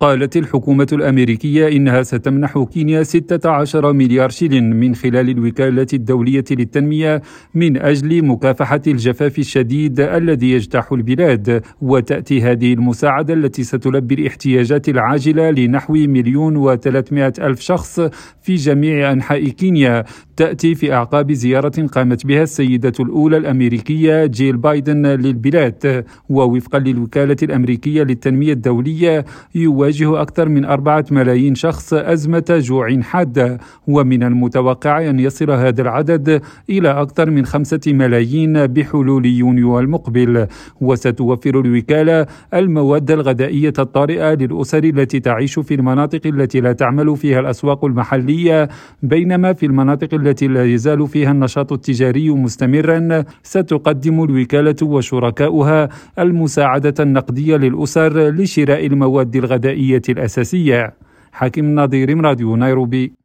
قالت الحكومة الأمريكية إنها ستمنح كينيا 16 مليار شيلين من خلال الوكالة الدولية للتنمية من أجل مكافحة الجفاف الشديد الذي يجتاح البلاد وتأتي هذه المساعدة التي ستلبي الاحتياجات العاجلة لنحو مليون وثلاثمائة ألف شخص في جميع أنحاء كينيا. تأتي في أعقاب زيارة قامت بها السيدة الأولى الأمريكية جيل بايدن للبلاد. ووفقا للوكالة الأمريكية للتنمية الدولية يواجه أكثر من أربعة ملايين شخص أزمة جوع حادة ومن المتوقع أن يصل هذا العدد إلى أكثر من خمسة ملايين بحلول يونيو المقبل. وستوفر الوكالة المواد الغذائية الطارئة للأسر التي تعيش في المناطق التي لا تعمل فيها الأسواق المحلية بينما في المناطق التي لا يزال فيها النشاط التجاري مستمرا. ستقدم الوكالة وشركاؤها المساعدة النقدية للأسر لشراء المواد الغذائية الأساسية. حاكم نظير راديو نيروبي.